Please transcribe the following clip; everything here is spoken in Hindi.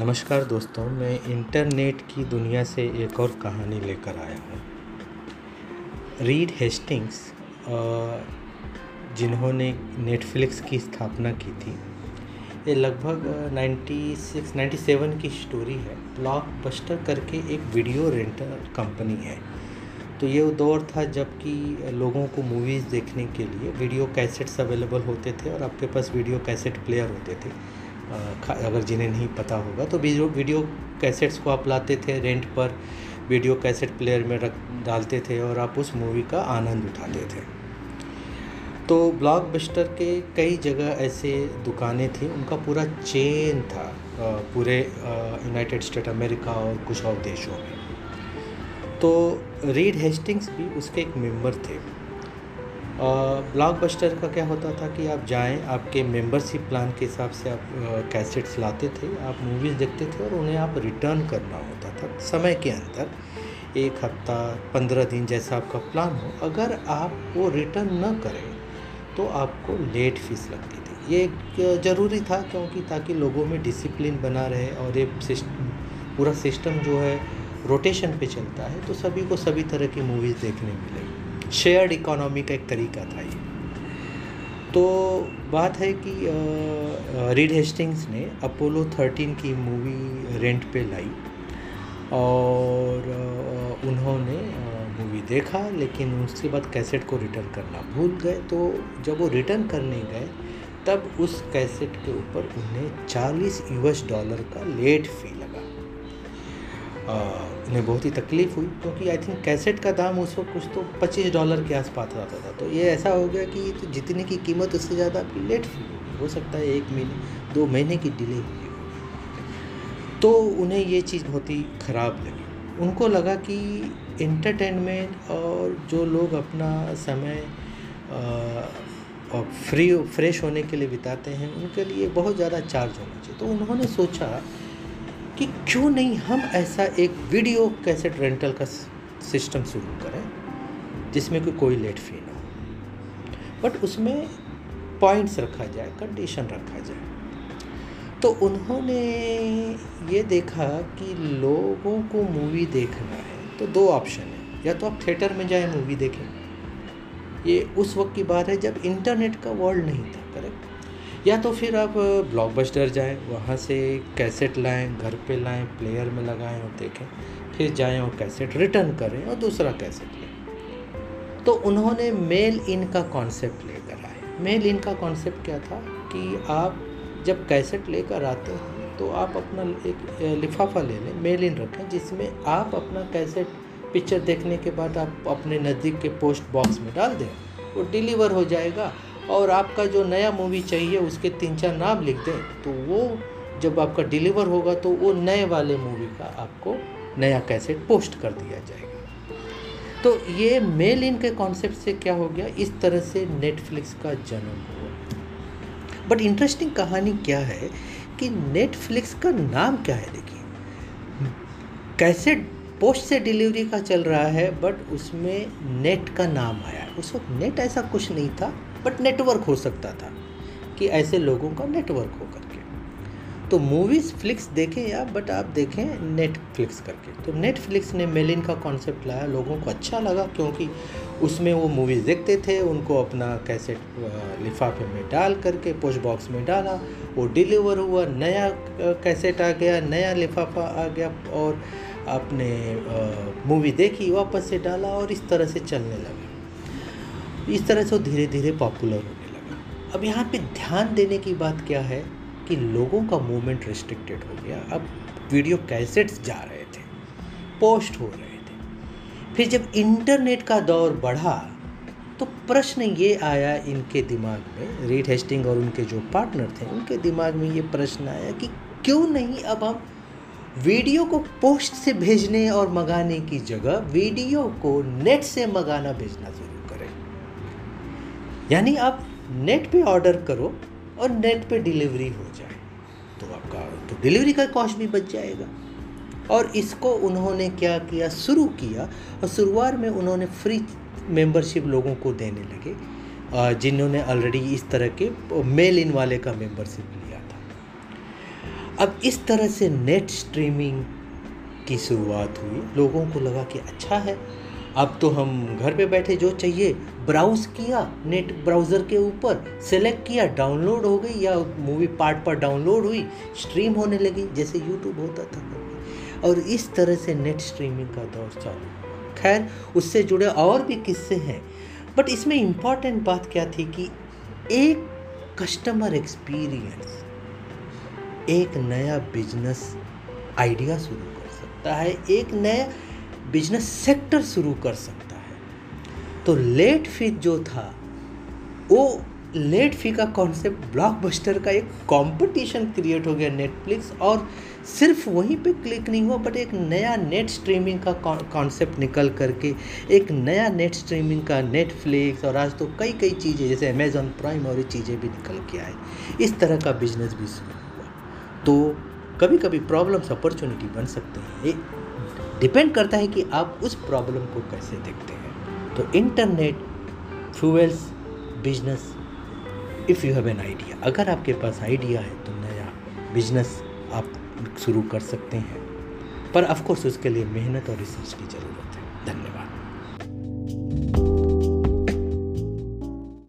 नमस्कार दोस्तों, मैं इंटरनेट की दुनिया से एक और कहानी लेकर आया हूँ। रीड हेस्टिंग्स जिन्होंने नेटफ्लिक्स की स्थापना की थी, ये लगभग 96 97 की स्टोरी है। ब्लॉकबस्टर करके एक वीडियो रेंटर कंपनी है। तो ये दौर था जबकि लोगों को मूवीज़ देखने के लिए वीडियो कैसेट्स अवेलेबल होते थे और आपके पास वीडियो कैसेट प्लेयर होते थे। अगर जिन्हें नहीं पता होगा तो वीडियो वीडियो कैसेट्स को आप लाते थे रेंट पर, वीडियो कैसेट प्लेयर में रख, डालते थे और आप उस मूवी का आनंद उठाते थे। तो ब्लॉकबस्टर के कई जगह ऐसे दुकानें थी, उनका पूरा चेन था पूरे यूनाइटेड स्टेट अमेरिका और कुछ और देशों में। तो रीड हेस्टिंग्स भी उसके एक मेंबर थे। ब्लॉकबस्टर का क्या होता था कि आप जाएँ, आपके मेंबरशिप प्लान के हिसाब से आप कैसेट्स लाते थे, आप मूवीज़ देखते थे और उन्हें आप रिटर्न करना होता था समय के अंदर। एक हफ़्ता, पंद्रह दिन जैसा आपका प्लान हो। अगर आप वो रिटर्न न करें तो आपको लेट फ़ीस लगती थी। ये एक ज़रूरी था क्योंकि ताकि लोगों में डिसिप्लिन बना रहे और ये सिस्टम पूरा सिस्टम जो है रोटेशन पे चलता है तो सभी को सभी तरह की मूवीज़ देखने मिलेगी शेयर्ड इकोनॉमी का एक तरीका था ये। तो बात है कि रीड हेस्टिंग्स ने अपोलो थर्टीन की मूवी रेंट पे लाई और उन्होंने मूवी देखा, लेकिन उसके बाद कैसेट को रिटर्न करना भूल गए। तो जब वो रिटर्न करने गए, तब उस कैसेट के ऊपर उन्हें 40 यूएस डॉलर का लेट फ़ी लगा। उन्हें बहुत ही तकलीफ़ हुई, क्योंकि आई थिंक कैसेट का दाम उस वक्त कुछ तो पच्चीस डॉलर के आसपास आता था। तो ये ऐसा हो गया कि तो जितने की कीमत उससे ज़्यादा आपकी लेट फ़ी हो सकता है एक महीने, दो महीने की डिले हुई हो। तो उन्हें ये चीज़ बहुत ही ख़राब लगी। उनको लगा कि इंटरटेनमेंट और जो लोग अपना समय फ्री फ्रेश होने के लिए बिताते हैं, उनके लिए बहुत ज़्यादा चार्ज होना चाहिए। तो उन्होंने सोचा कि क्यों नहीं हम ऐसा एक वीडियो कैसेट रेंटल का सिस्टम शुरू करें, जिसमें कोई कोई लेट फ़ी ना हो। बट उसमें पॉइंट्स रखा जाए कंडीशन रखा जाए। तो उन्होंने ये देखा कि लोगों को मूवी देखना है तो दो ऑप्शन है। या तो आप थिएटर में जाए मूवी देखें। ये उस वक्त की बात है जब इंटरनेट का वर्ल्ड नहीं था करेक्ट या तो फिर आप ब्लॉकबस्टर जाएँ, वहाँ से कैसेट लाएँ, घर पे लाएँ प्लेयर में लगाएँ और देखें, फिर जाएँ और कैसेट रिटर्न करें और दूसरा कैसेट लें। तो उन्होंने मेल इन का कॉन्सेप्ट लेकर आए। मेल इन का कॉन्सेप्ट क्या था कि आप जब कैसेट लेकर आते हैं तो आप अपना एक लिफाफा ले लें मेल इन रखें, जिसमें आप अपना कैसेट पिक्चर देखने के बाद आप अपने नज़दीक के पोस्ट बॉक्स में डाल दें, वो डिलीवर हो जाएगा। और आपका जो नया मूवी चाहिए, उसके तीन चार नाम लिख दें तो वो जब आपका डिलीवर होगा तो वो नए वाले मूवी का आपको नया कैसेट पोस्ट कर दिया जाएगा। तो ये मेल इन के कॉन्सेप्ट से क्या हो गया? इस तरह से नेटफ्लिक्स का जन्म हुआ। बट इंटरेस्टिंग कहानी क्या है कि नेटफ्लिक्स का नाम क्या है? देखिए कैसेट पोस्ट से डिलीवरी का चल रहा है बट उसमें नेट का नाम आया। उस वक्त नेट ऐसा कुछ नहीं था। बट नेटवर्क हो सकता था कि ऐसे लोगों का नेटवर्क हो करके। तो मूवीज़ फ्लिक्स देखें या, बट आप देखें नेटफ्लिक्स करके। तो नेटफ्लिक्स ने मेलिन का कॉन्सेप्ट लाया, लोगों को अच्छा लगा क्योंकि उसमें वो मूवीज़ देखते थे, उनको अपना कैसेट लिफाफे में डाल करके पोस्ट बॉक्स में डाला, वो डिलीवर हुआ, नया कैसेट आ गया, नया लिफाफा आ गया, और आपने मूवी देखी, वापस से डाला, और इस तरह से चलने लगा। इस तरह से वो धीरे धीरे पॉपुलर होने लगा। अब यहाँ पे ध्यान देने की बात क्या है कि लोगों का मूवमेंट रिस्ट्रिक्टेड हो गया। अब वीडियो कैसेट्स जा रहे थे पोस्ट हो रहे थे। फिर जब इंटरनेट का दौर बढ़ा तो प्रश्न ये आया इनके दिमाग में रीड हेस्टिंग और उनके जो पार्टनर थे, उनके दिमाग में ये प्रश्न आया कि क्यों नहीं अब हम वीडियो को पोस्ट से भेजने और मंगाने की जगह वीडियो को नेट से मंगाना भेजना शुरू यानी आप नेट पे ऑर्डर करो और नेट पे डिलीवरी हो जाए। तो आपका तो डिलीवरी का कॉस्ट भी बच जाएगा। और इसको उन्होंने क्या किया? शुरू किया और शुरुआत में उन्होंने फ्री मेंबरशिप लोगों को देने लगे जिन्होंने ऑलरेडी इस तरह के मेल इन वाले का मेंबरशिप लिया था। अब इस तरह से नेट स्ट्रीमिंग की शुरुआत हुई। लोगों को लगा कि अच्छा है अब तो हम घर पे बैठे जो चाहिए ब्राउज किया नेट ब्राउज़र के ऊपर सेलेक्ट किया डाउनलोड हो गई या मूवी पार्ट पर डाउनलोड हुई स्ट्रीम होने लगी, जैसे यूट्यूब होता था। और इस तरह से नेट स्ट्रीमिंग का दौर चालू खैर, उससे जुड़े और भी किस्से हैं। बट इसमें इंपॉर्टेंट बात क्या थी कि एक कस्टमर एक्सपीरियंस एक नया बिज़नेस आइडिया शुरू कर सकता है। एक नया बिज़नेस सेक्टर शुरू कर सकता है। तो लेट फ़ी जो था, वो लेट फ़ी का कॉन्सेप्ट ब्लॉकबस्टर का एक कंपटीशन क्रिएट हो गया नेटफ्लिक्स और सिर्फ़ वहीं पे क्लिक नहीं हुआ बट एक नया नेट स्ट्रीमिंग का कॉन्सेप्ट निकल करके एक नया नेट स्ट्रीमिंग का नेटफ्लिक्स और आज तो कई कई चीज़ें, जैसे अमेजोन प्राइम और ये चीज़ें भी निकल के आए। इस तरह का बिज़नेस भी शुरू हुआ। तो कभी कभी प्रॉब्लम्स अपॉर्चुनिटी बन सकते हैं। डिपेंड करता है कि आप उस प्रॉब्लम को कैसे देखते हैं। तो internet fuels business if you have an idea अगर आपके पास आइडिया है तो नया बिज़नेस आप शुरू कर सकते हैं। पर ऑफकोर्स उसके लिए मेहनत और रिसर्च की ज़रूरत है। धन्यवाद।